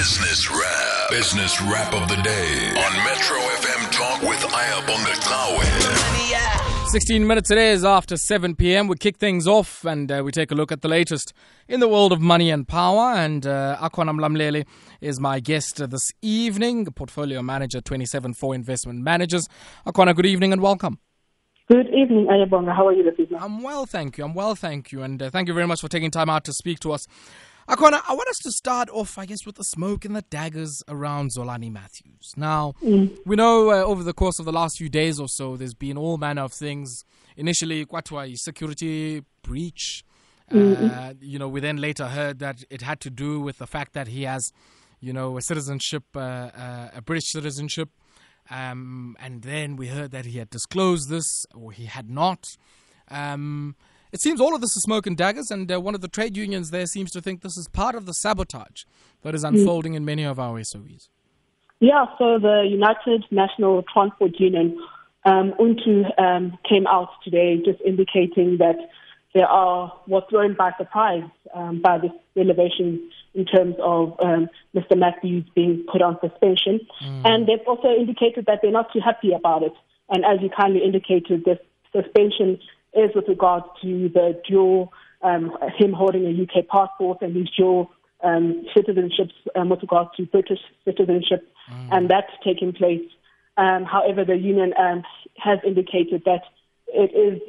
Business Wrap. Business Wrap of the Day on Metro FM Talk with Ayabonga Tawe. 16 minutes it is after 7 p.m. We kick things off and uh, we take a look at the latest in the world of money and power. And uh, Ukona Mlamleli is my guest this evening, portfolio manager 27 Four Investment Managers. Akwana, good evening and welcome. Good evening, Ayabonga. How are you this evening? I'm well, thank you. I'm well, thank you. And uh, thank you very much for taking time out to speak to us. Ukona, I want us to start off, I guess, with the smoke and the daggers around Zolani Matthews. Now, Mm. we know uh, over the course of the last few days or so, there's been all manner of things. Initially, Kwatwa, security breach. Uh, you know, we then later heard that it had to do with the fact that he has, you know, a citizenship, uh, uh, a British citizenship. Um, and then we heard that he had disclosed this, or he had not. Um, it seems all of this is smoke and daggers, and uh, one of the trade unions there seems to think this is part of the sabotage that is unfolding in many of our SOEs. Yeah, so the United National Transport Union, um, UNTU, um, came out today just indicating that they are were thrown by surprise um, by this revelation in terms of um, Mr. Matthews being put on suspension. And they've also indicated that they're not too happy about it. And as you kindly indicated, this suspension is with regards to the dual, um, him holding a UK passport and his dual um, citizenships um, with regards to British citizenship, and that's taking place. Um, however, the union um, has indicated that it is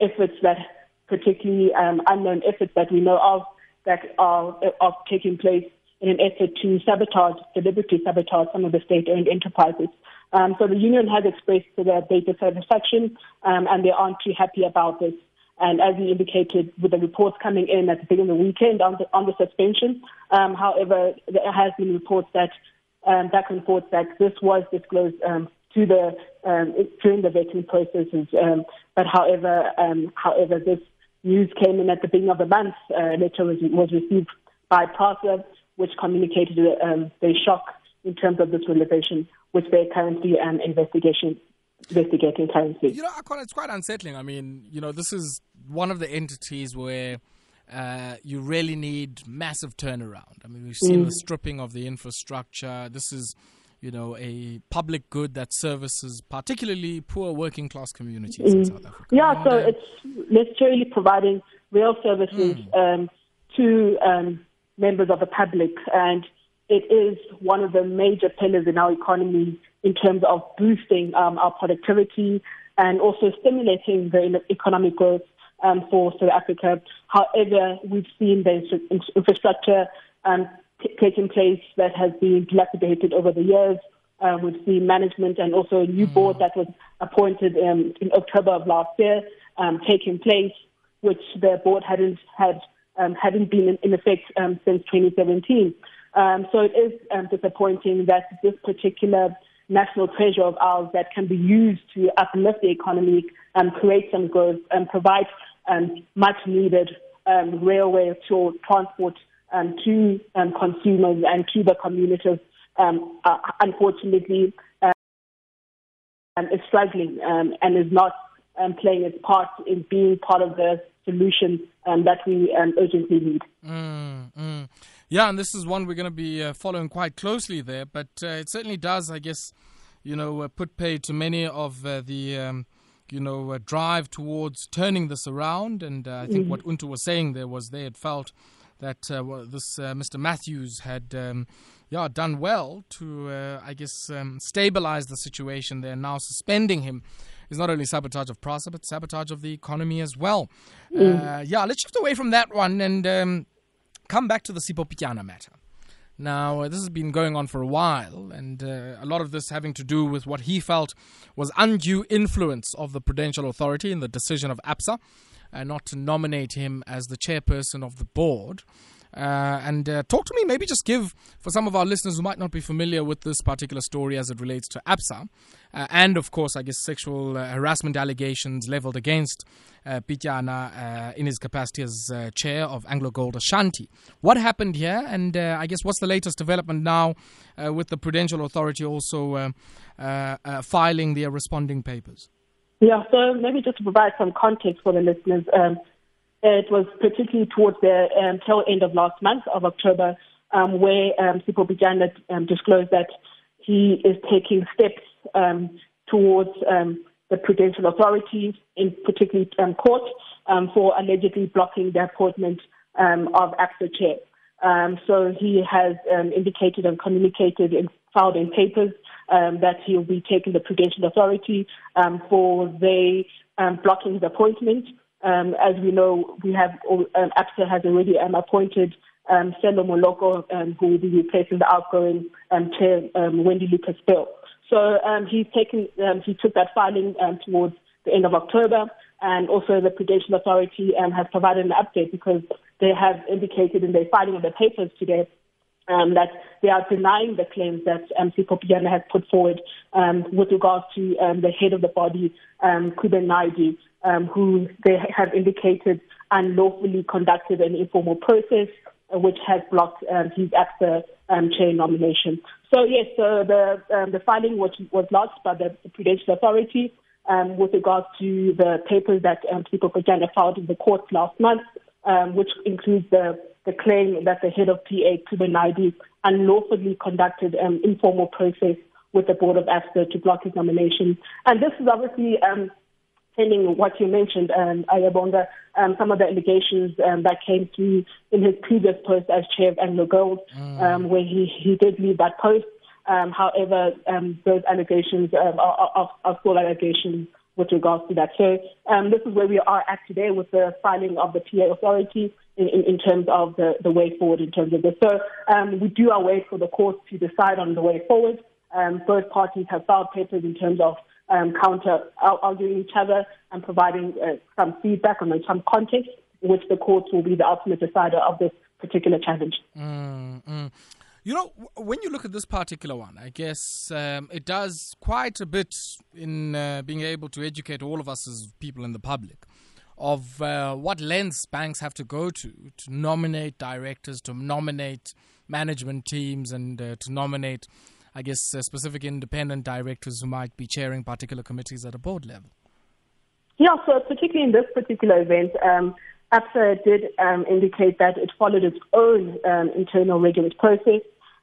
efforts that, particularly um, unknown efforts that we know of, that are, are taking place in an effort to sabotage, deliberately sabotage some of the state-owned enterprises. Um, so the union has expressed their dissatisfaction, um, and they aren't too happy about this. And as you indicated, with the reports coming in at the beginning of the weekend on the, on the suspension, um, however, there has been reports that um, back and forth that this was disclosed um, to the um, during the vetting processes. Um, but however, um, however, this news came in at the beginning of the month. Uh, a letter was, was received by PRASA, which communicated um, the shock in terms of this revelation, which they're currently um, investigation investigating currently. You know, Akon, it's quite unsettling. I mean, you know, this is one of the entities where uh, you really need massive turnaround. I mean, we've seen the stripping of the infrastructure. This is, you know, a public good that services particularly poor working class communities in South Africa. Yeah, so it's necessarily providing real services um, to um, members of the public, and it is one of the major pillars in our economy in terms of boosting um, our productivity and also stimulating the economic growth um, for South Africa. However, we've seen the infrastructure um, t- taking place that has been dilapidated over the years. Uh, we've seen management and also a new board that was appointed um, in October of last year um, taking place, which the board hadn't had um, hadn't been in, in effect um, since 2017. Um, so it is um, disappointing that this particular national treasure of ours that can be used to uplift the economy and create some growth and provide um, much needed um, railway to transport um, to um, consumers and to the communities. Um, uh, unfortunately, um, is struggling um, and is not um, playing its part in being part of the solution um, that we um, urgently need. Mm, mm. Yeah, and this is one we're going to be uh, following quite closely there. But uh, it certainly does, I guess, you know, uh, put pay to many of uh, the, um, you know, uh, drive towards turning this around. And uh, I think what Untu was saying there was they had felt that uh, this uh, Mr. Matthews had, um, yeah, done well to, uh, I guess, um, stabilize the situation. They're now suspending him. Is not only sabotage of PRASA, but sabotage of the economy as well. Uh, yeah, let's shift away from that one and um, come back to the Sipho Pityana matter. Now, uh, this has been going on for a while, and uh, a lot of this having to do with what he felt was undue influence of the Prudential Authority in the decision of ABSA uh, not to nominate him as the chairperson of the board. Uh, and uh, talk to me, maybe just give for some of our listeners who might not be familiar with this particular story as it relates to ABSA, uh, and of course, I guess sexual uh, harassment allegations leveled against uh, Pityana uh, in his capacity as uh, chair of Anglo Gold Ashanti. What happened here, and I guess what's the latest development now with the Prudential Authority also filing their responding papers? Yeah, so maybe just to provide some context for the listeners, um, it was particularly towards the um, tail end of last month of October um, where um, Sipho Pityana um, disclosed that he is taking steps um, towards um, the Prudential Authority, in particular um, court, um, for allegedly blocking the appointment um, of ABSA chair. Um, so he has um, indicated and communicated and filed in papers um, that he'll be taking the Prudential Authority um, for they um, blocking his appointment. Um, as we know, we have um, ABSA has already um, appointed um, Sello Moloko, um, who will be replacing the outgoing um, chair, um, Wendy Lucas Bill. So um, he's taken, um, he took that filing um, towards the end of October, and also the Prudential Authority um, has provided an update because they have indicated in their filing of the papers today um, that they are denying the claims that um, Sipho has put forward um, with regards to um, the head of the body, um, Naidoo, um, who they have indicated unlawfully conducted an informal process uh, which has blocked um, his um, chair nomination. So yes, so the the filing was was lodged by the, Prudential Authority with regards to the papers that um, Sipho Pityana filed in the courts last month, which includes the the claim that the head of PA, Naidoo, unlawfully conducted an informal process with the board of ABSA to block his nomination. And this is obviously um, pending what you mentioned, um, Ayabonga, um, some of the allegations um, that came through in his previous post as chair of Anglo Gold, mm. um, where he, he did leave that post. Um, however, um, those allegations um, are, are, are still allegations with regards to that. So um, this is where we are at today with the filing of the PA authority in, in, terms of the, the way forward in terms of this. So um, we do await for the court to decide on the way forward. Um, both parties have filed papers in terms of um, counter arguing each other and providing uh, some feedback and some context which the courts will be the ultimate decider of this particular challenge. Mm-hmm. You know, when you look at this particular one, I guess um, it does quite a bit in uh, being able to educate all of us as people in the public of uh, what lens banks have to go to to nominate directors, to nominate management teams, and uh, to nominate I guess, uh, specific independent directors who might be chairing particular committees at a board level? Yeah, so particularly in this particular event, um, ABSA did um, indicate that it followed its own um, internal regulatory process.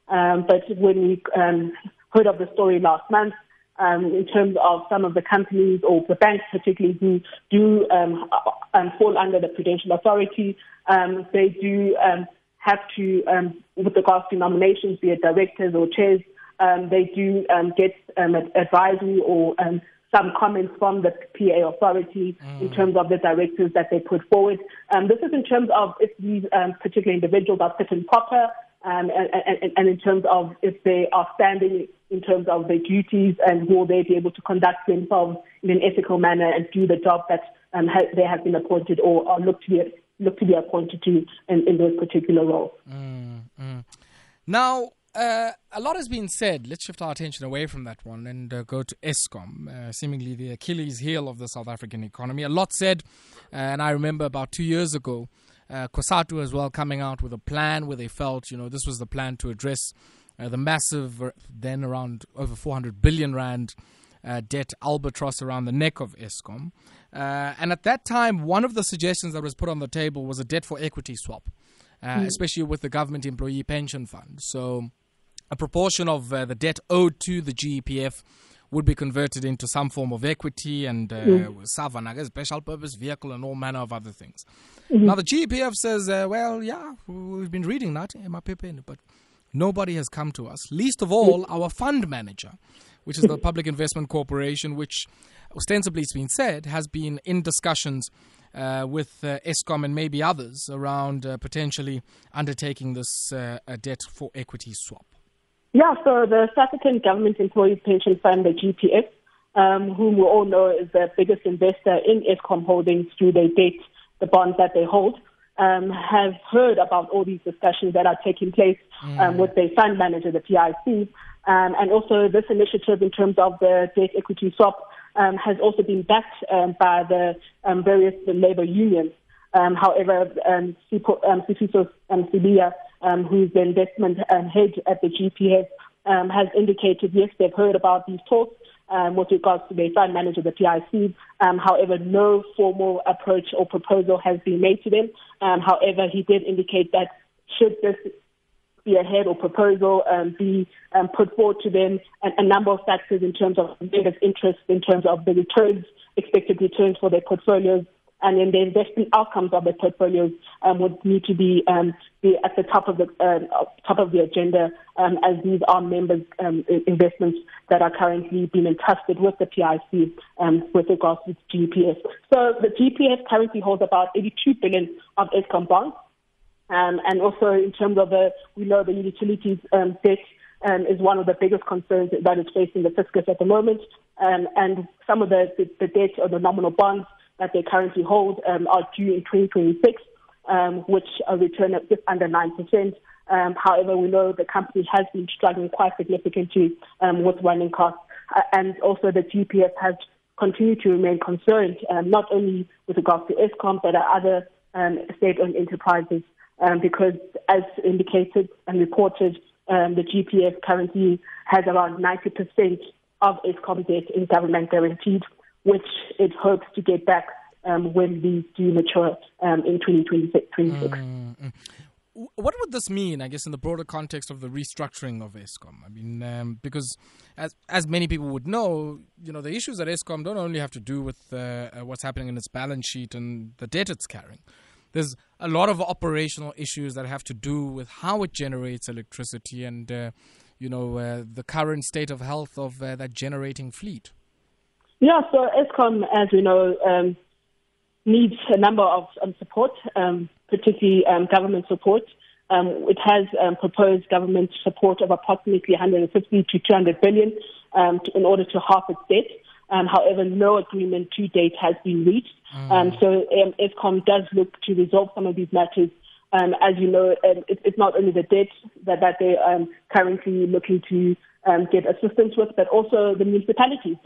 Um, but when we um, heard of the story last month, um, in terms of some of the companies or the banks, particularly who do um, um, fall under the Prudential Authority, um, they do um, have to, um, with regards to nominations, be it directors or chairs, um, they do um, get um, advisory or um, some comments from the PA authority mm. in terms of the directives that they put forward. Um, this is in terms of if these um, particular individuals are fit and proper, um, and, and, and in terms of if they are standing in terms of their duties and will they be able to conduct themselves in an ethical manner and do the job that um, ha- they have been appointed or, or look to be look to be appointed to in, in those particular roles. Mm, mm. Now, uh, a lot has been said. Let's shift our attention away from that one and uh, go to Eskom, uh, seemingly the Achilles heel of the South African economy. A lot said, uh, and I remember about two years ago, uh, COSATU as well coming out with a plan where they felt, you know, this was the plan to address uh, the massive, then around over 400 billion rand debt albatross around the neck of Eskom. and at that time, one of the suggestions that was put on the table was a debt for equity swap. Mm. especially with the government employee pension fund. So, a proportion of uh, the debt owed to the GEPF would be converted into some form of equity and uh, mm. special purpose vehicle and all manner of other things. Mm-hmm. Now the GEPF says, uh, well, yeah, we've been reading that in my paper, but nobody has come to us. Least of all, our fund manager, which is the Public Investment Corporation, which ostensibly it's been said has been in discussions uh, with uh, Eskom and maybe others around uh, potentially undertaking this uh, debt for equity swap. Yeah, so the South African Government Employees Pension Fund, the GEPF, um, whom we all know is the biggest investor in Eskom Holdings through their debt, the bonds that they hold, um, have heard about all these discussions that are taking place um, mm. with their fund manager, the PIC, um, and also this initiative in terms of the debt equity swap um, has also been backed um, by the um, various labor unions. Um, however, um, Sifiso um, um, who's the investment um, head at the GEPF, um, has indicated, yes, they've heard about these talks um, with regards to the fund manager, the PIC. Um, however, no formal approach or proposal has been made to them. Um, however, he did indicate that should this spearhead or proposal um, be um, put forward to them, and a number of factors in terms of members' interest, in terms of the returns, expected returns for their portfolios, and then the investment outcomes of the portfolios um, would need to be, um, be at the top of the uh, top of the agenda, um, as these are members' um, investments that are currently being entrusted with the PIC um, with regards to GEPF. So the GEPF currently holds about 82 billion of Eskom bonds, um, and also in terms of the we know the utilities debt. Um, is one of the biggest concerns that is facing the fiscus at the moment. Um, and some of the, the, the debt or the nominal bonds that they currently hold um, are due in 2026, um, which are return of just under 9%. Um, however, we know the company has been struggling quite significantly um, with running costs, uh, and also the GEPF has continued to remain concerned, um, not only with regards to Eskom, but other um, state-owned enterprises, um, because as indicated and reported, um, the GEPF currently has around 90% of Eskom debt in government guaranteed which it hopes to get back um, when these do mature um, in 2026. Mm-hmm. What would this mean, I guess, in the broader context of the restructuring of Eskom? I mean, um, because as as many people would know, you know, the issues at Eskom don't only have to do with uh, uh, what's happening in its balance sheet and the debt it's carrying. There's a lot of operational issues that have to do with how it generates electricity and, uh, you know, uh, the current state of health of uh, that generating fleet. Yeah, so Eskom, as we know, um, needs a number of um, support, um, particularly um, government support. Um, it has um, proposed government support of approximately 150 to 200 billion um, to, in order to halve its debt. Um, however, no agreement to date has been reached. Mm. Um, so um, Eskom does look to resolve some of these matters. Um, as you know, um, it, it's not only the debt that, that they're um, currently looking to um, get assistance with, but also the municipalities.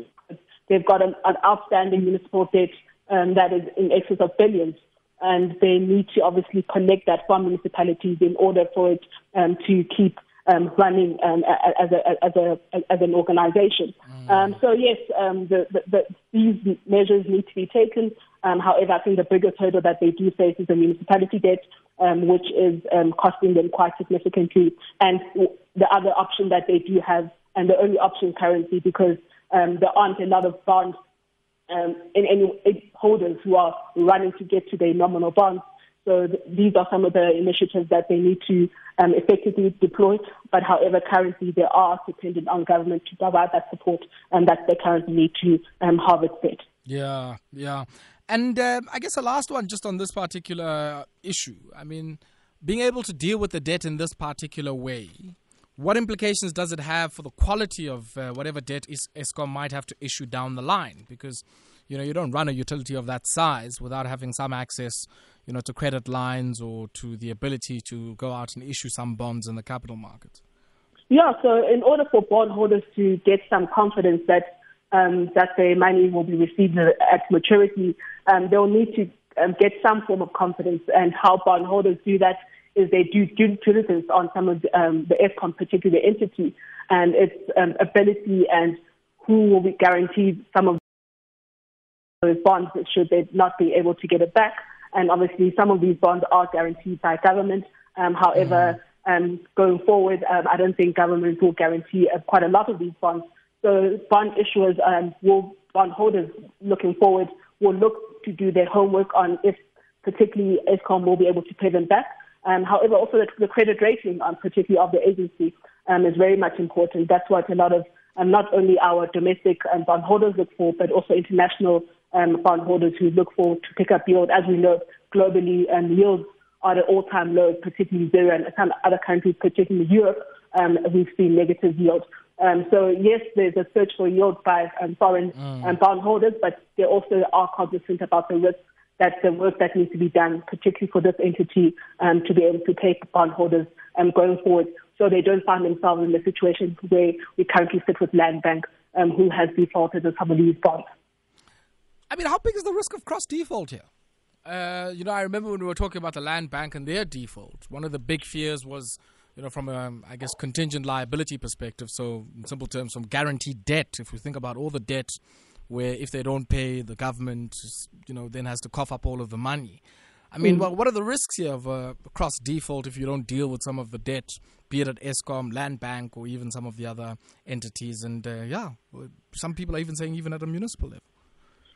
They've got an, an outstanding municipal debt um, that is in excess of billions, and they need to obviously connect that from municipalities in order for it um, to keep um, running um, as, a, as, a, as an organization. Mm. Um, so yes, um, the, the, the, these measures need to be taken. Um, however, I think the biggest hurdle that they do face is the municipality debt, um, which is um, costing them quite significantly. And the other option that they do have, and the only option currently, because um, there aren't a lot of bonds um, in any holders who are running to get to their nominal bonds. So th- these are some of the initiatives that they need to um, effectively deploy. But however, currently they are dependent on government to provide that support and that they currently need to um, harvest it. Yeah, yeah. And uh, I guess the last one, just on this particular issue. I mean, being able to deal with the debt in this particular way what implications does it have for the quality of uh, whatever debt is Eskom might have to issue down the line? Because you know you don't run a utility of that size without having some access, you know, to credit lines or to the ability to go out and issue some bonds in the capital market. Yeah, so in order for bondholders to get some confidence that um, that their money will be received at maturity, um, they'll need to um, get some form of confidence, and how bondholders do that is they do due diligence on some of the, um, the particular entity and its um, ability and who will be guaranteed some of those bonds should they not be able to get it back. And obviously, some of these bonds are guaranteed by government. Um, however, mm. um, going forward, um, I don't think government will guarantee uh, quite a lot of these bonds. So bond issuers um, will, bond holders looking forward will look to do their homework on if particularly Eskom will be able to pay them back. Um, however, also the, the credit rating, um, particularly of the agency, um, is very much important. That's what a lot of um, not only our domestic um, bondholders look for, but also international um, bondholders who look for to pick up yield. As we know, globally, um, yields are at all-time lows, particularly zero, and some other countries, particularly Europe, um, we've seen negative yield. Um, so yes, there's a search for yield by um, foreign mm. um, bondholders, but they also are cognizant about the risks that's the work that needs to be done, particularly for this entity, um, to be able to take bondholders um, going forward so they don't find themselves in the situation where we currently sit with Land Bank, um, who has defaulted on some of these bonds. I mean, how big is the risk of cross default here? Uh, you know, I remember when we were talking about the Land Bank and their default, one of the big fears was, you know, from a, I guess, contingent liability perspective. So, in simple terms, from guaranteed debt, if we think about all the debt where if they don't pay, the government, you know, then has to cough up all of the money. I mean, mm. well, what are the risks here of a cross default if you don't deal with some of the debt be it at Eskom, Land Bank, or even some of the other entities. And uh, yeah, some people are even saying even at a municipal level.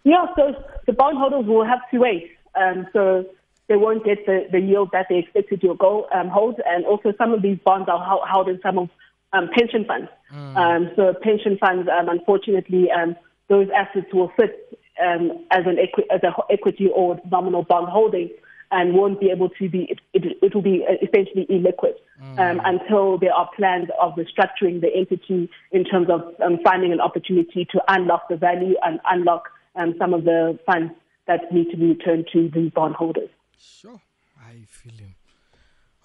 Yeah, so the bondholders will have to wait. Um, so they won't get the, the yield that they expected to go um, hold. And also, some of these bonds are held in some of um, pension funds. Mm. Um, so pension funds, um, unfortunately, um, those assets will sit um, as an equi- as an equity or nominal bond holding and won't be able to be, it, it, it will be essentially illiquid mm. um, until there are plans of restructuring the entity in terms of um, finding an opportunity to unlock the value and unlock um, some of the funds that need to be returned to the bondholders. Sure, I feel you.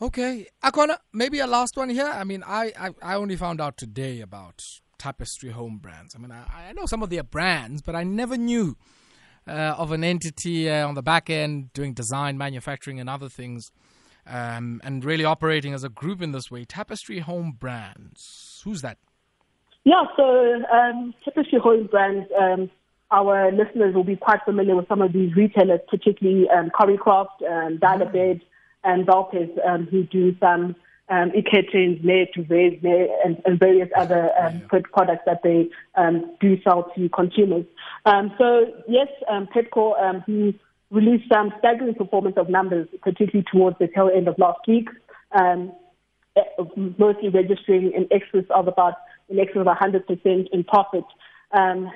Okay, Ukona, maybe a last one here. I mean, I, I, I only found out today about Tapestry Home Brands. I mean, I, I know some of their brands, but I never knew uh, of an entity uh, on the back end doing design, manufacturing, and other things, um, and really operating as a group in this way. Tapestry Home Brands. Who's that? Yeah, so um, Tapestry Home Brands. Um, our listeners will be quite familiar with some of these retailers, particularly um, Coricraft, um, Dial-A-Bed, and Volpes, um, who do some um, e-curtains, to and, and various other um, yeah. products that they um, do sell to consumers. Um, so yes, um, Pepkor um, he released some staggering performance of numbers, particularly towards the tail end of last week, um, eh, mostly registering in excess of about in excess of 100% in profit. Um,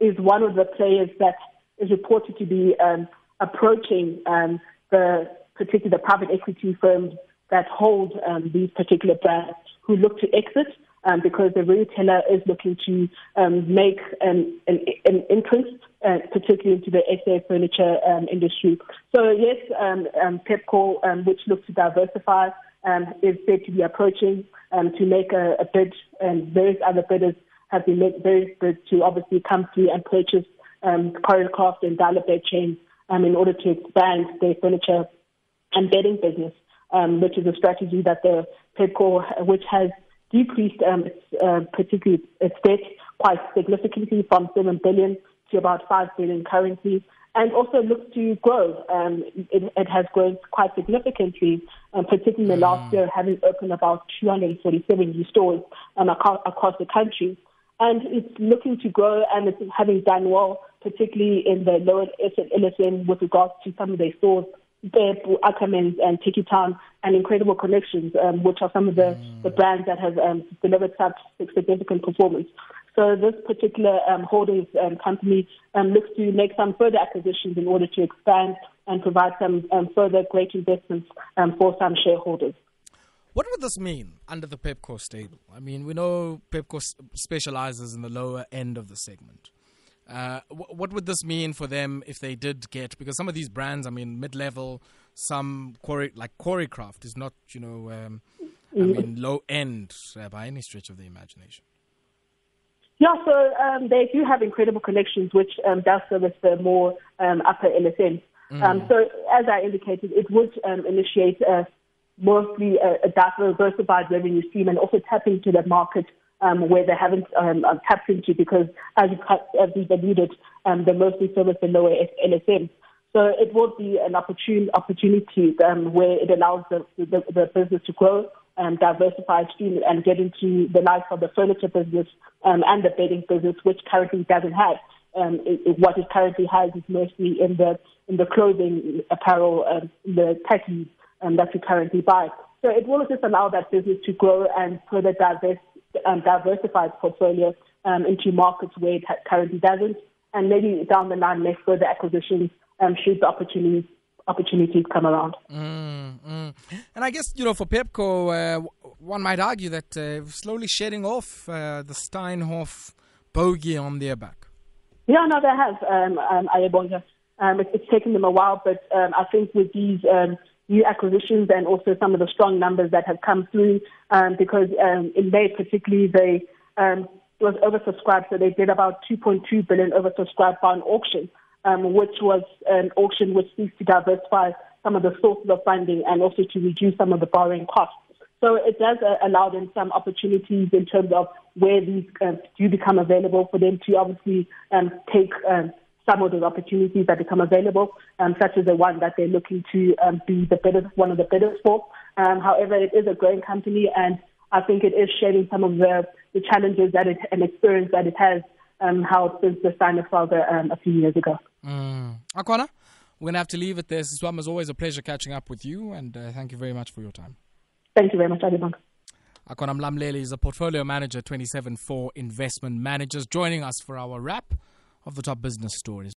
is one of the players that is reported to be um, approaching um, the particularly the private equity firms that hold um, these particular brands who look to exit um, because the retailer is looking to um, make an, an, an entrance, uh, particularly into the SA furniture um, industry. So yes, um, um, Pepkor, um, which looks to diversify, um, is said to be approaching um, to make a, a bid, and various other bidders have been made various bids to obviously come through and purchase um, Coricraft and Dial-A-Bed chains um, in order to expand their furniture and bedding business, um, which is a strategy that the Pepkor, which has decreased um, its, uh, particularly its debt quite significantly from 7 billion to about 5 billion currently, and also looks to grow. Um, it, it, has grown quite significantly, um, particularly in the mm. last year, having opened about 247 new stores um, across, across the country. And it's looking to grow, and it's having done well, particularly in the lower LSM with regards to some of their stores Pep, Ackermans, and Tekkie Town, and Incredible Connections, um, which are some of the, mm. the brands that have um, delivered such significant performance. So this particular um, holdings um, company um, looks to make some further acquisitions in order to expand and provide some um, further great investments um, for some shareholders. What would this mean under the Pepkor stable? I mean, we know Pepkor specializes in the lower end of the segment. Uh, what would this mean for them if they did get? Because some of these brands, I mean, mid-level, some quarry like Coricraft is not, you know, um, I mm-hmm. mean, low end uh, by any stretch of the imagination. Yeah, so um, they do have incredible connections, which um, does service the more um, upper LSM. Mm. Um, so, as I indicated, it would um, initiate a, mostly a, a diversified revenue stream and also tap into the market um, where they haven't um, uh, tapped into because, as, as we've alluded, um, they mostly service the lower LSM. So it will be an opportune opportunity um, where it allows the, the, the business to grow, um, diversify stream, and get into the life of the furniture business um, and the bedding business, which currently doesn't have. Um, it, it, what it currently has is mostly in the in the clothing, apparel, um, the khakis um, that we currently buy. So it will just allow that business to grow and further divest, um, diversify its portfolio um, into markets where it currently doesn't, and maybe down the line make further acquisitions um, should the opportunities opportunities come around. Mm, mm. And I guess you know for Pepkor, uh, one might argue that uh, slowly shedding off uh, the Steinhoff bogey on their back. Yeah, no, they have. Um, um, um, it, it's taken them a while, but um, I think with these um, new acquisitions and also some of the strong numbers that have come through, um, because um, in May particularly they um, was oversubscribed, so they did about 2.2 billion oversubscribed an auction um, which was an auction which seeks to diversify some of the sources of funding and also to reduce some of the borrowing costs. So it does uh, allow them some opportunities in terms of where these uh, do become available for them to obviously um, take um, some of those opportunities that become available, um, such as the one that they're looking to um, be the bidders, one of the bidders for. Um, however, it is a growing company and I think it is sharing some of the, the challenges that it and experience that it has um, held since the Steinhoff saga um, a few years ago. Mm. Ukona, we're going to have to leave it there. Swam, it's always a pleasure catching up with you, and uh, thank you very much for your time. Thank you very much, Adibang. Ukona Mlamleli is a portfolio manager 27 Four investment managers, joining us for our wrap of the top business stories.